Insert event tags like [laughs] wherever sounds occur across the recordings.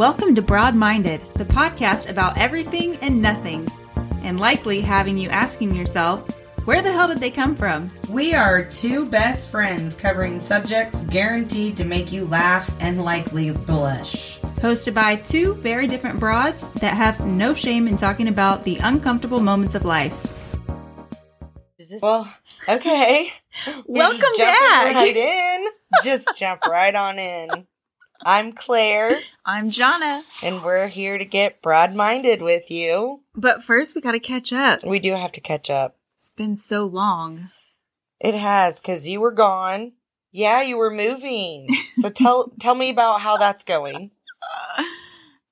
Welcome to Broad Minded, the podcast about everything and nothing, and likely having you asking yourself, where the hell did they come from? We are two best friends covering subjects guaranteed to make you laugh and likely blush. Hosted by two very different broads that have no shame in talking about the uncomfortable moments of life. Is this well? Okay. [laughs] Welcome Just jump back. Right in. Just jump right on in. I'm Claire, I'm Jonna. and we're here to get broad-minded with you. But first, we gotta catch up. We do have to catch up. It's been so long. It has because you were gone. Yeah, you were moving. So [laughs] tell tell me about how that's going.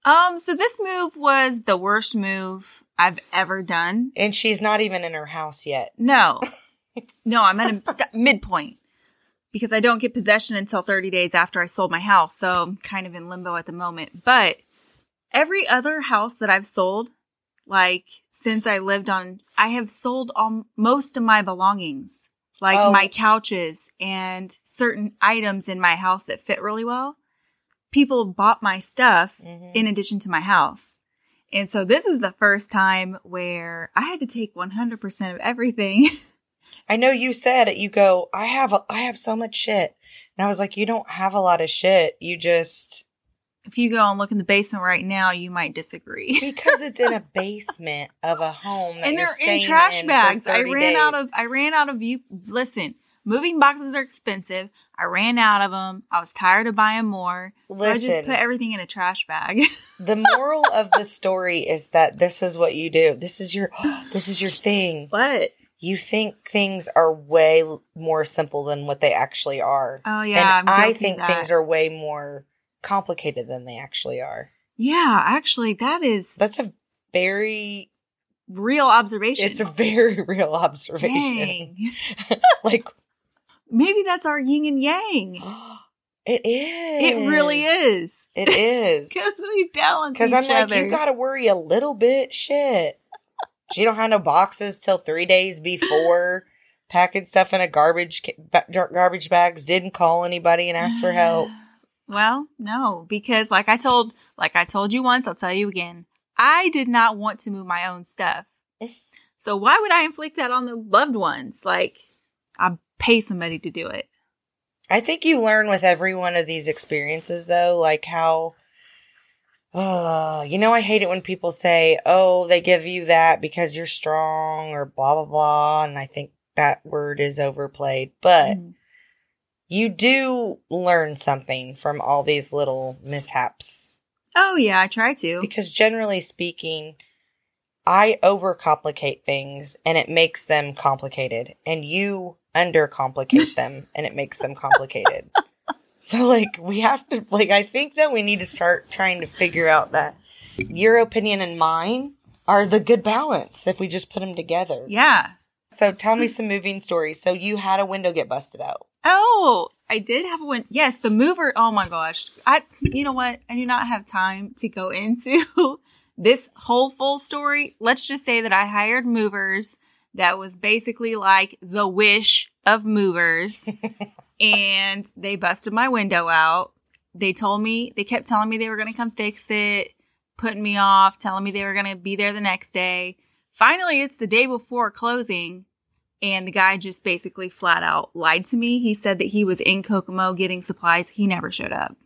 Um, so this move was the worst move I've ever done. And she's not even in her house yet. No, [laughs] no, I'm at a st- midpoint because I don't get possession until 30 days after I sold my house. So I'm kind of in limbo at the moment. But every other house that I've sold, like since I lived on, I have sold all, most of my belongings, like Oh. my couches and certain items in my house that fit really well. People bought my stuff Mhm. in addition to my house. And so this is the first time where I had to take 100% of everything. [laughs] I know you said it. You go, I have, a, I have so much shit, and I was like, you don't have a lot of shit. You just if you go and look in the basement right now, you might disagree. [laughs] because it's in a [laughs] basement of a home, that and they're in trash for bags. I 30 ran out of I ran out of you listen, moving boxes are expensive. I ran out of them. I was tired of buying more. So I just put everything in a trash bag. [laughs] The moral of the story is that this is what you do. This is your, [gasps] this is your thing. what? You think things are way more simple than what they actually are. Oh yeah, and I think things are way more complicated than they actually are. Yeah, actually that is That's a very, real observation. it's a very [laughs] real observation. [laughs] [laughs] Like, Maybe that's our yin and yang. [gasps] it is. It really is. It is. Because we balance Because I'm like, other. you got to worry a little bit. Shit. She don't have no boxes till three days before. Packing stuff in a garbage garbage bags. Didn't call anybody and ask for help. [sighs] Well, no, because like I told, like I told you once, I'll tell you again. I did not want to move my own stuff. [laughs] So why would I inflict that on the loved ones? Like I pay somebody to do it. I think you learn with every one of these experiences, though, like how. Uh, you know, I hate it when people say, "Oh, they give you that because you're strong," or blah blah blah, and I think that word is overplayed. But Mhm. you do learn something from all these little mishaps. Oh yeah, I try to. Because generally speaking, I overcomplicate things and it makes them complicated. And you undercomplicate them and it makes them complicated. [laughs] so like we have to like I think that we need to start trying to figure out that your opinion and mine are the good balance if we just put them together. Yeah. So tell me some moving stories. So you had a window get busted out. Oh, I did have one. Yes, the mover. Oh my gosh. I, you know what? I do not have time to go [laughs] into this whole full story. Let's just say that I hired movers that was basically like the wish of movers [laughs] and they busted my window out. They told me, they kept telling me they were going to come fix it, putting me off, telling me they were going to be there the next day. Finally, it's the day before closing and the guy just basically flat out lied to me. He said that he was in Kokomo getting supplies. He never showed up.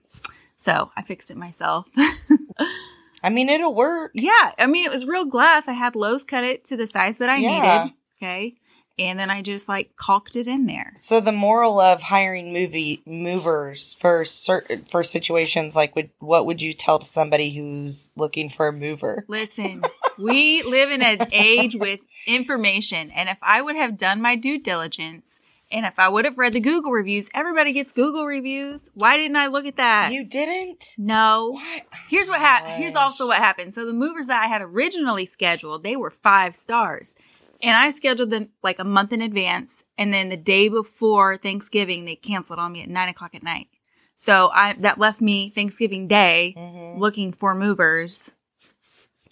So I fixed it myself. [laughs] I mean, it'll work. yeah. I mean, it was real glass. I had Lowe's cut it to the size that I Yeah. needed. Okay. And then I just like caulked it in there. So the moral of hiring movie movers for certain for situations like would what would you tell somebody who's looking for a mover? Listen, we live in an age with information. And if I would have done my due diligence and if I would have read the Google reviews, everybody gets Google reviews. Why didn't I look at that? You didn't? no. What? Oh here's what happened. Here's also what happened. So the movers that I had originally scheduled, they were five stars. And I scheduled them like a month in advance. And then the day before Thanksgiving, they canceled on me at nine o'clock at night. So I, that left me Thanksgiving day Mhm. looking for movers.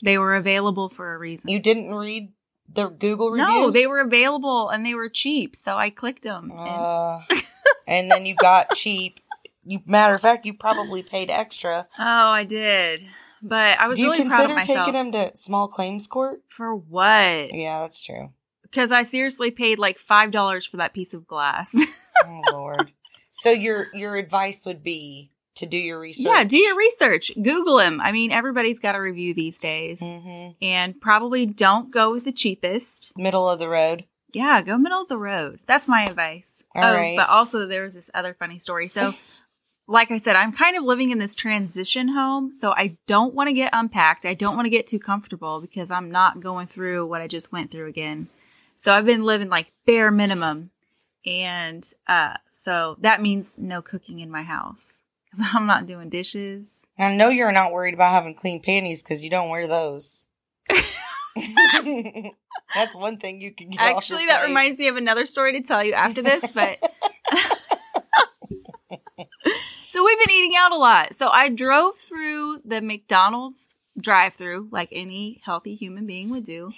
They were available for a reason. You didn't read the Google reviews? no, they were available and they were cheap. So I clicked them. and Uh, and then you got [laughs] cheap. You matter of fact, you probably paid extra. Oh, I did. But I was Do you really proud of consider myself. taking him to small claims court? For what? Yeah, that's true. Because I seriously paid like five dollars for that piece of glass. [laughs] Oh lord. So your your advice would be to do your research. yeah, do your research. Google him. I mean, everybody's got a review these days. hmm And probably don't go with the cheapest. Middle of the road. Yeah, go middle of the road. That's my advice. All oh, right. but also there was this other funny story. So, [laughs] like I said, I'm kind of living in this transition home, so I don't want to get unpacked. I don't want to get too comfortable because I'm not going through what I just went through again. So I've been living like bare minimum, and uh, so that means no cooking in my house [laughs] because I'm not doing dishes. I know you're not worried about having clean panties because you don't wear those. [laughs] [laughs] That's one thing you can get. off your Actually, that reminds me of another story to tell you after this, but. Eating out a lot. So I drove through the McDonald's drive through like any healthy human being would do.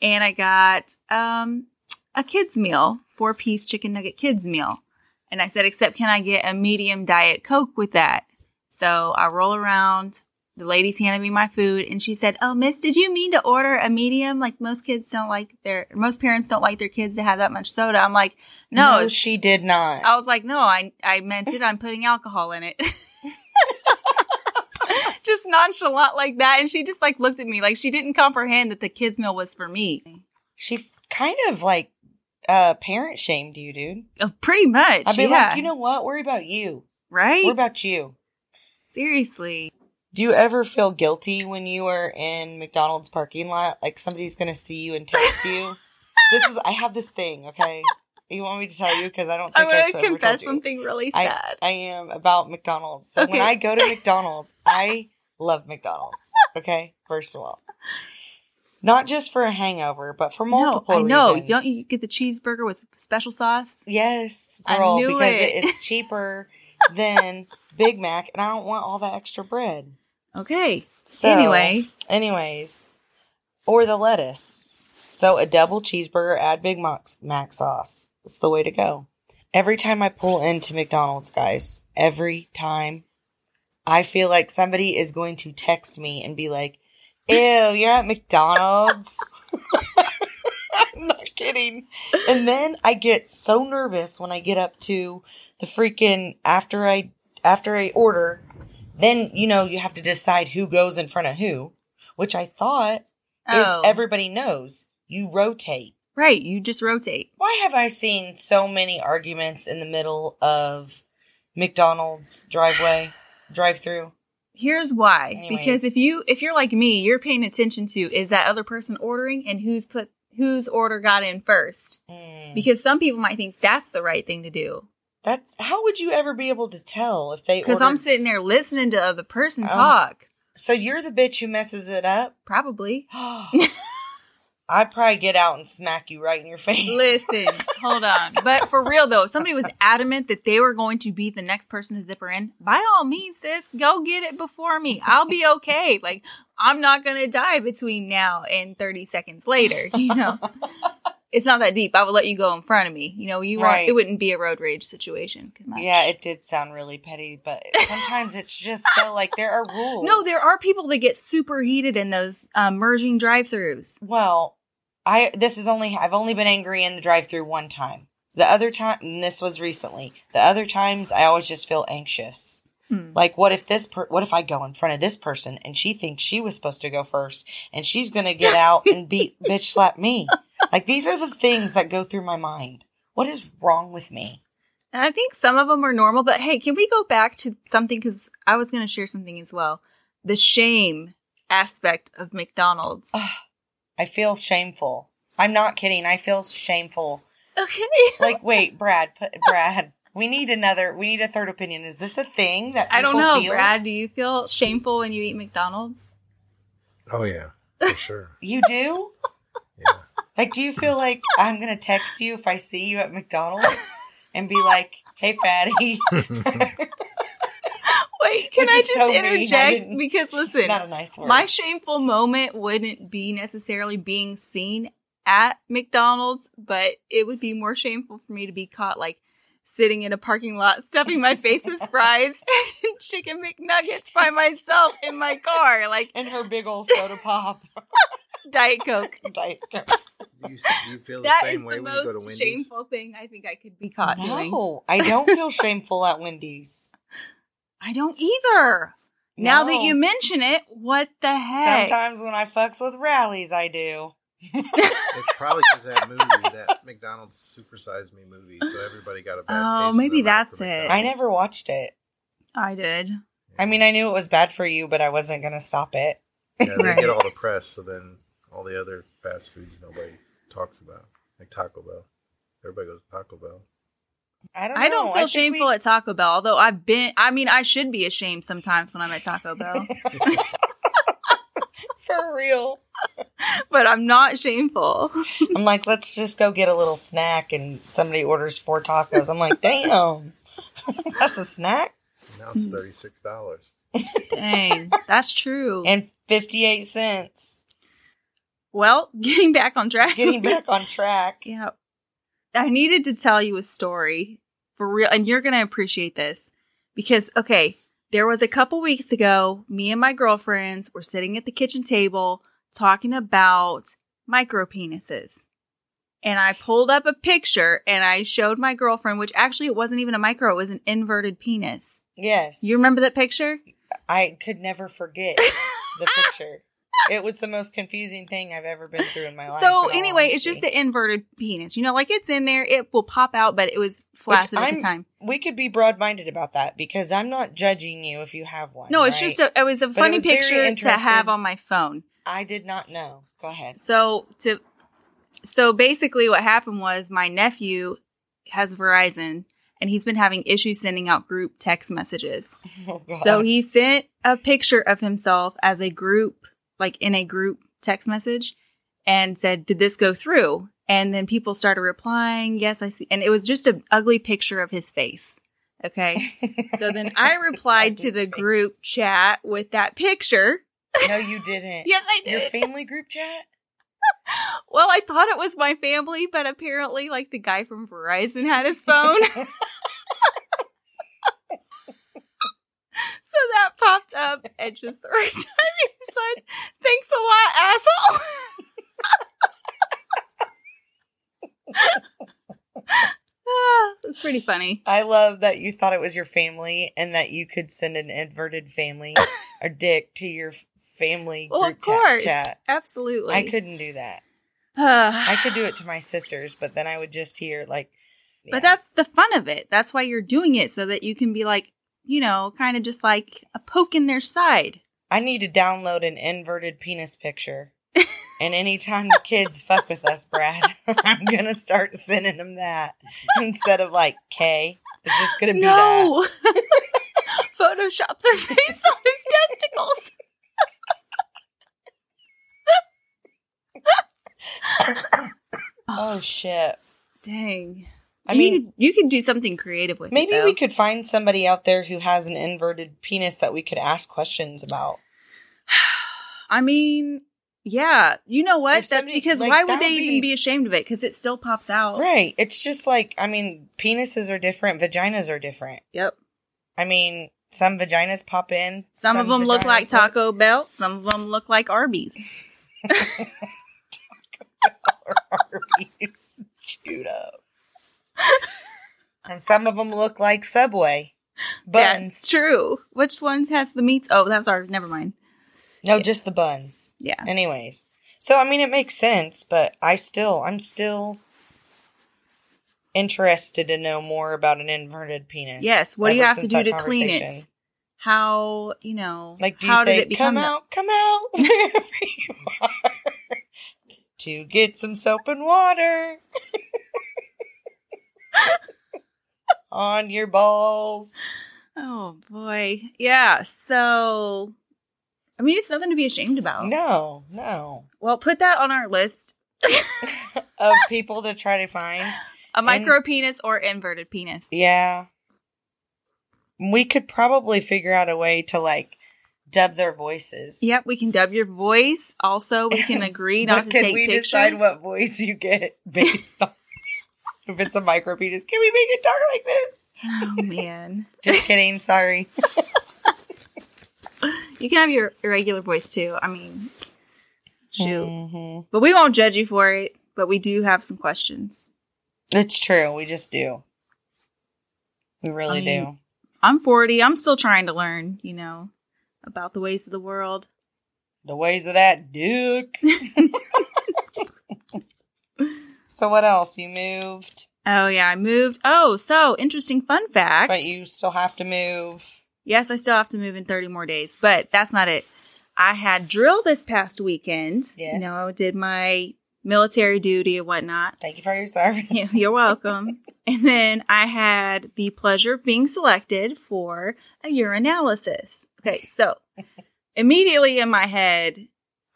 And I got um a kids meal, four piece chicken nugget kids meal. And I said, except can I get a medium diet Coke with that? So I roll around. The lady's handed me my food and she said, Oh, miss, did you mean to order a medium? Like most kids don't like their, most parents don't like their kids to have that much soda. I'm like, no, no, she did not. I was like, no, I, I meant it. I'm putting alcohol in it. [laughs] just nonchalant like that. And she just like looked at me like she didn't comprehend that the kids meal was for me. She kind of like uh parent shamed you, dude. Uh, pretty much. I'd be yeah. like, you know what? Worry about you. right? What about you? Seriously. Do you ever feel guilty when you are in McDonald's parking lot? Like somebody's gonna see you and text you? [laughs] this is I have this thing, okay? You want me to tell you? Because I don't I think want I've to confess something really sad. I am about McDonald's. So when I go to [laughs] McDonald's, I love McDonald's. Okay, first of all, not just for a hangover, but for multiple no, I know. reasons. Don't you get the cheeseburger with special sauce? Yes, I girl, knew because it. it is cheaper than Big Mac, and I don't want all that extra bread. Okay. So, anyway, anyways, or the lettuce. So a double cheeseburger, add Big Mac, Mac sauce. It's the way to go. Every time I pull into McDonald's, guys, every time, I feel like somebody is going to text me and be like, "Ew, you're at McDonald's." [laughs] [laughs] I'm not kidding. And then I get so nervous when I get up to the freaking after I after I order. Then you know you have to decide who goes in front of who, which I thought Oh. is everybody knows. You rotate. right. You just rotate. Why have I seen so many arguments in the middle of McDonald's driveway drive through? Here's why. Anyways. Because if you if you're like me, you're paying attention to is that other person ordering and who's put whose order got in first. Mm. Because some people might think that's the right thing to do. That's how would you ever be able to tell if they Because I'm sitting there listening to the other person Oh. talk. So you're the bitch who messes it up? Probably. [gasps] [laughs] I'd probably get out and smack you right in your face. Listen, hold on. [laughs] But for real though, if somebody was adamant that they were going to be the next person to zip her in, by all means, sis, go get it before me. I'll be okay. Like, I'm not gonna die between now and 30 seconds later, you know. [laughs] it's not that deep. I would let you go in front of me. You know, you Right. it wouldn't be a road rage situation. Yeah, it did sound really petty, but sometimes it's just so like there are [laughs] rules. No, there are people that get super heated in those um, merging drive-throughs. Well, I this is only I've only been angry in the drive-through one time. The other time, and this was recently. The other times, I always just feel anxious. Hmm. Like, what if this? Per- what if I go in front of this person and she thinks she was supposed to go first, and she's gonna get out and beat bitch slap me? [laughs] Like, these are the things that go through my mind. What is wrong with me? And I think some of them are normal, but hey, can we go back to something? Because I was going to share something as well. The shame aspect of McDonald's. [sighs] I feel shameful. I'm not kidding. I feel shameful. Okay. Like, wait, Brad, put, Brad, we need another. We need a third opinion. Is this a thing that I don't know, feel? Brad. Do you feel shameful when you eat McDonald's? Oh yeah, for sure. You do? Like, do you feel like I'm gonna text you if I see you at McDonald's and be like, "Hey, fatty"? [laughs] Wait, can Which I just so interject? Because listen, not a nice word. my shameful moment wouldn't be necessarily being seen at McDonald's, but it would be more shameful for me to be caught like sitting in a parking lot, stuffing my face with fries [laughs] and chicken McNuggets by myself in my car, like And her big old soda pop. [laughs] [laughs] Diet Coke. [laughs] Diet Coke. You, you feel the That same is way the when you go to Wendy's? most shameful thing I think I could be caught doing. No, I don't feel [laughs] shameful at Wendy's. I don't either. Now that you mention it, what the heck? Sometimes when I fucks with Rally's, I do. It's probably because that movie, that McDonald's supersized me movie, so everybody got a bad Oh, taste in maybe their that's it. McDonald's. I never watched it. I did. I mean, I knew it was bad for you, but I wasn't going to stop it. Yeah, they Right. get all the press, so then all the other fast foods nobody talks about, like Taco Bell. Everybody goes to Taco Bell. I don't I don't know. feel think shameful we- at Taco Bell, although I've been, I mean, I should be ashamed sometimes when I'm at Taco Bell, [laughs] [laughs] For real. but I'm not shameful. [laughs] I'm like, let's just go get a little snack, and somebody orders four tacos. I'm like, damn, that's a snack Now it's thirty six dollars. Dang, that's true. and fifty eight cents. Well, [laughs] getting back on track. Getting back on track. [laughs] Yeah. I needed to tell you a story for real, and you're going to appreciate this because, okay, there was a couple weeks ago, me and my girlfriends were sitting at the kitchen table talking about micro penises. And I pulled up a picture and I showed my girlfriend, which actually it wasn't even a micro, it was an inverted penis. Yes, You remember that picture? I could never forget [laughs] the picture. It was the most confusing thing I've ever been through in my life. So anyway, it's just an inverted penis. You know, like it's in there, it will pop out, but it was flaccid at the time. we could be broad minded about that because I'm not judging you if you have one. No, it's right? just a, it was a funny was picture to have on my phone. I did not know. Go ahead. So to so basically what happened was my nephew has Verizon and he's been having issues sending out group text messages. [laughs] Oh, So he sent a picture of himself as a group like in a group text message and said, "Did this go through?" And then people started replying, "Yes, I see." And it was just an ugly picture of his face. Okay. [laughs] So then I replied to the group chat with that picture. no, you didn't. [laughs] Yes, I did. Your family group chat? [laughs] Well, I thought it was my family, but apparently, like the guy from Verizon had his phone. [laughs] so that popped up at just the right [laughs] time. He said, "Thanks a lot, asshole." [laughs] Ah, It's pretty funny. I love that you thought it was your family and that you could send an inverted family or dick to your family Well, group of course, chat. chat. absolutely. I couldn't do that. I could do it to my sisters, but then I would just hear like. [sighs] yeah. But that's the fun of it. That's why you're doing it so that you can be like, you know, kind of just like a poke in their side. I need to download an inverted penis picture. [laughs] and anytime the kids fuck with us, Brad, [laughs] I'm gonna start sending them that instead of like K. It's just gonna be that. No. [laughs] Photoshop their face on his testicles. Oh shit. Dang. I you mean, could, you could do something creative with maybe it. we could find somebody out there who has an inverted penis that we could ask questions about. [sighs] I mean, yeah. You know what? If That somebody- because like, why would they would even be- be ashamed of it? Because it still pops out. Right. It's just like I mean, penises are different, vaginas are different. Yep. I mean, some vaginas pop in. Some, of them look like. Taco Bell. Some of them look like Arby's. [laughs] [laughs] Taco Bell or Arby's chewed up. And some of them look like Subway buns. That's true. Which ones has the meats? Oh, that's our. Never mind. No, just the buns. Yeah. Anyways, so I mean, it makes sense, but I still, I'm still interested to know more about an inverted penis. Yes. What do you have to do to clean it? How you know? Like, do you how say, did it become? "Come out, come out, [laughs] wherever you are, to get some soap and water [laughs] [laughs] on your balls"? Oh boy. Yeah. So, I mean, it's nothing to be ashamed about. No, no. Well, put that on our list: [laughs] Of people to try to find. a micro penis or inverted penis. Yeah. We could probably figure out a way to like dub their voices. Yep, we can dub your voice. Also, we can [laughs] agree not to can take we pictures. decide what voice you get based on? If it's a micro penis, can we make it talk like this? Oh man. Just kidding. Sorry. [laughs] You can have your irregular voice too. I mean, shoot. Mhm. But we won't judge you for it. But we do have some questions. It's true. We just do. We really I mean- do. I'm 40. I'm still trying to learn, you know, about the ways of the world. The ways of that dick. [laughs] so what else? You moved, Oh, yeah. I moved. Oh, so interesting fun fact. but you still have to move. Yes, I still have to move in 30 more days, but that's not it. I had drill this past weekend. You Yes. know, did my military duty and whatnot. Thank you for your service. [laughs] You're welcome. [laughs] and then I had the pleasure of being selected for a urinalysis. Okay, so [laughs] immediately in my head,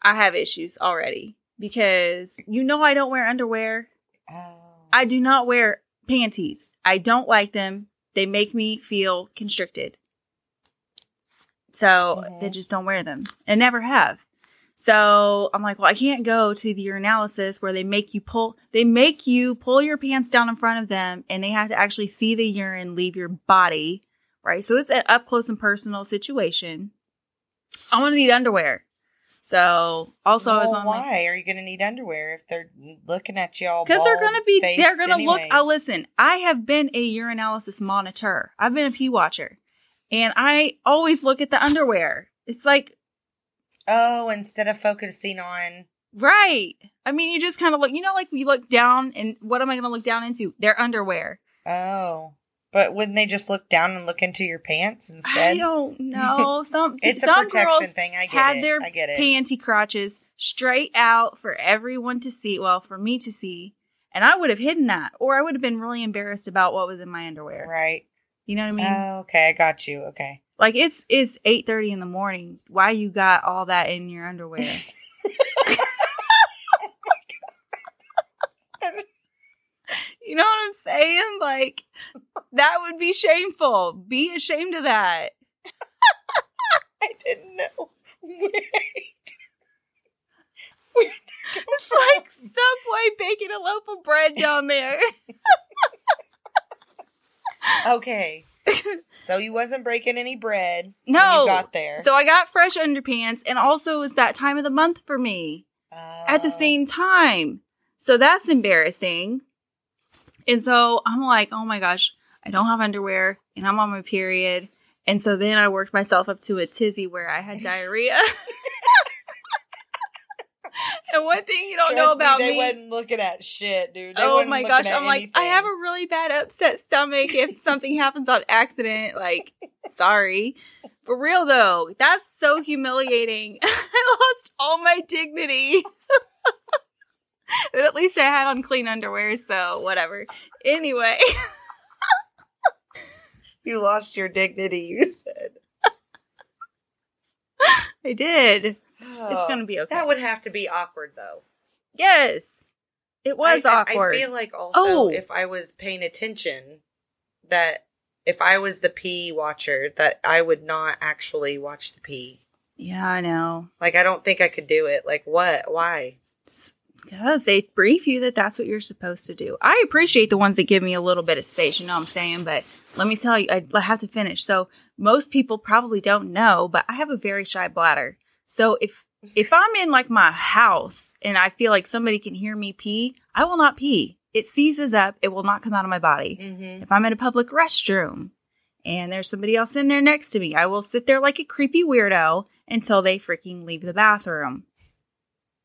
I have issues already because you know I don't wear underwear. Oh. I do not wear panties. I don't like them. They make me feel constricted. So Mhm. they just don't wear them and never have. So I'm like, well, I can't go to the urinalysis where they make you pull, they make you pull your pants down in front of them and they have to actually see the urine leave your body. Right. So it's an up close and personal situation. I'm going to need underwear. So also I was Well, on my, why are you going to need underwear if they're looking at you all? because they're going to be, they're going to look. Oh, listen, I have been a urinalysis monitor. I've been a pee watcher, and I always look at the underwear. It's like Oh, instead of focusing on right. I mean, you just kind of look. You know, like you look down, and what am I going to look down into? Their underwear. oh, but wouldn't they just look down and look into your pants instead? I don't [laughs] know. Some it's a protection girls thing. I get had it. their I get it. panty crotches straight out for everyone to see. Well, for me to see. And I would have hidden that, or I would have been really embarrassed about what was in my underwear. Right. You know what I mean? Oh, okay. I got you. Okay. Like it's it's eight thirty in the morning. Why you got all that in your underwear? [laughs] you know what I'm saying? Like that would be shameful. Be ashamed of that. [laughs] I didn't know. Wait. It's like Subway baking a loaf of bread down there. [laughs] okay. So you wasn't breaking any bread. when No. you got there. So I got fresh underpants, and also it was that time of the month for me. at the Oh. same time. So that's embarrassing. And so I'm like, oh my gosh, I don't have underwear and I'm on my period. And so then I worked myself up to a tizzy where I had diarrhea. [laughs] and one thing you don't know about me, me. they wasn't looking at shit, dude. They oh my gosh, I'm like, I have a really bad upset stomach if [laughs] something happens on accident. Like, sorry. For real though, that's so humiliating. [laughs] I lost all my dignity. [laughs] but at least I had on clean underwear, so whatever. Anyway, [laughs] You lost your dignity, you said. I did. It's Oh, gonna be okay. That would have to be awkward, though. yes. It was I, I- awkward. I feel like also Oh. if I was paying attention, that if I was the pee watcher, that I would not actually watch the pee. yeah, I know. Like I don't think I could do it. Like what? Why? Because they brief you that that's what you're supposed to do. I appreciate the ones that give me a little bit of space, you know what I'm saying? But let me tell you, I I have to finish. So most people probably don't know, but I have a very shy bladder. So if if I'm in like my house and I feel like somebody can hear me pee, I will not pee. It seizes up. It will not come out of my body. Mm-hmm. If I'm in a public restroom and there's somebody else in there next to me, I will sit there like a creepy weirdo until they freaking leave the bathroom.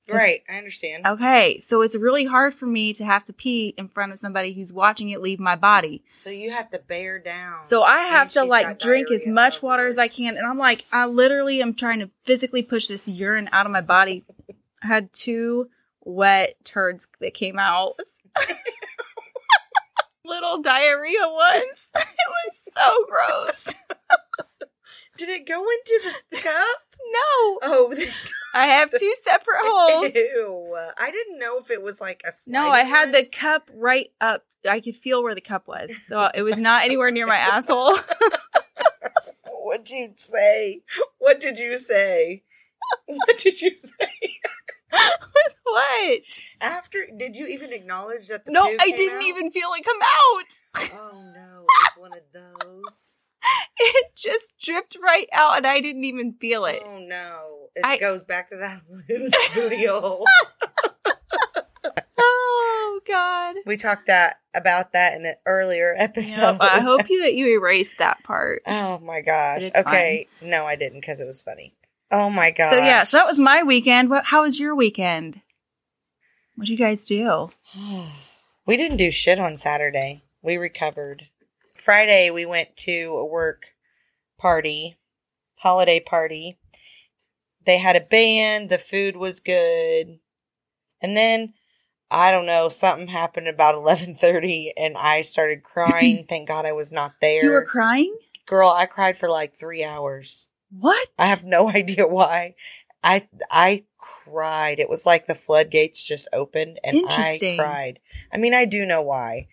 Right, I understand. Okay, so it's really hard for me to have to pee in front of somebody who's watching it leave my body. So you have to bear down. So I have to like drink as much water as. I can. And I'm like, I literally am trying to physically push this urine out of my body. I had two wet turds that came out. [laughs] [laughs] Little diarrhea ones. [laughs] It was so gross. Did it go into the [laughs] cup? No, Oh, [laughs] I have two separate holes. [laughs] ew! I didn't know if it was like a. No, I had one. the cup right up. I could feel where the cup was. So it was not anywhere near my asshole. What'd you say? What did you say? What did you say? what? After, did you even acknowledge that the No, I didn't out? even feel it come out. Oh no, it was one of those. [laughs] It just dripped right out and I didn't even feel it. Oh no, it I- goes back to that [laughs] loose [laughs] booty hole. Oh god. We talked that about that in an earlier episode. I hope you that you erased that part. Oh my gosh. Okay, no, I didn't because it was funny. Oh my gosh. So yeah, so that was my weekend. What how was your weekend? What'd you guys do? [sighs] we didn't do shit on Saturday. We recovered. Friday we went to a work party, holiday party. They had a band, the food was good. And then I don't know, something happened about [laughs] 11:30 and I started [clears throat] crying. Thank God I was not there. You were crying? Girl, I cried for like 3 hours. What? I have no [laughs] idea why. I I cried. It was like the floodgates just opened and I cried. I mean, I do know why.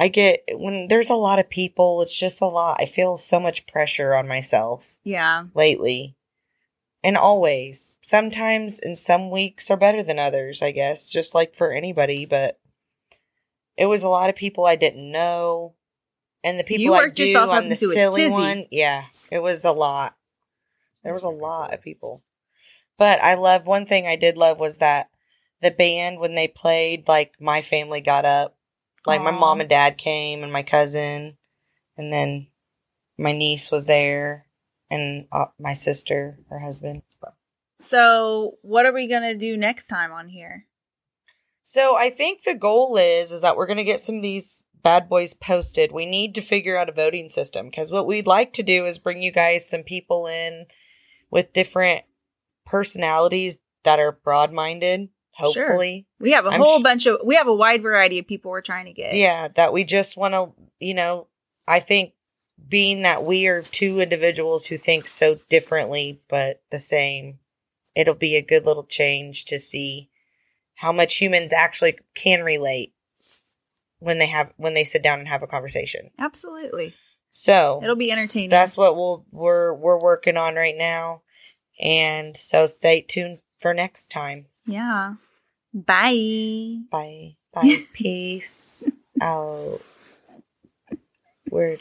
I get when there's a lot of people, it's just a lot. I feel so much pressure on myself Yeah. lately. And always. Sometimes and some weeks are better than others, I guess, just like for anybody, but it was a lot of people I didn't know. And the So people you I do, yourself I'm the silly tizzy. one. Yeah, it was a lot. There was a lot of people. But I love one thing I did love was that the band when they played, like my family got up. Like my mom and dad came and my cousin and then my niece was there and uh, my sister, her husband. So what are we gonna do next time on here? So I think the goal is is that we're going to get some of these bad boys posted. We need to figure out a voting system because what we'd like to do is bring you guys some people in with different personalities that are broad-minded, hopefully. We have a I'm whole sh- bunch of we have a wide variety of people we're trying to get. Yeah, that we just want to, you know, I think being that we are two individuals who think so differently but the same, it'll be a good little change to see how much humans actually can relate when they have when they sit down and have a conversation. Absolutely. So, It'll be entertaining. that's what we'll we're we're working on right now. And so stay tuned for next time. yeah. Bye. Bye. Bye. [laughs] Peace out. Word.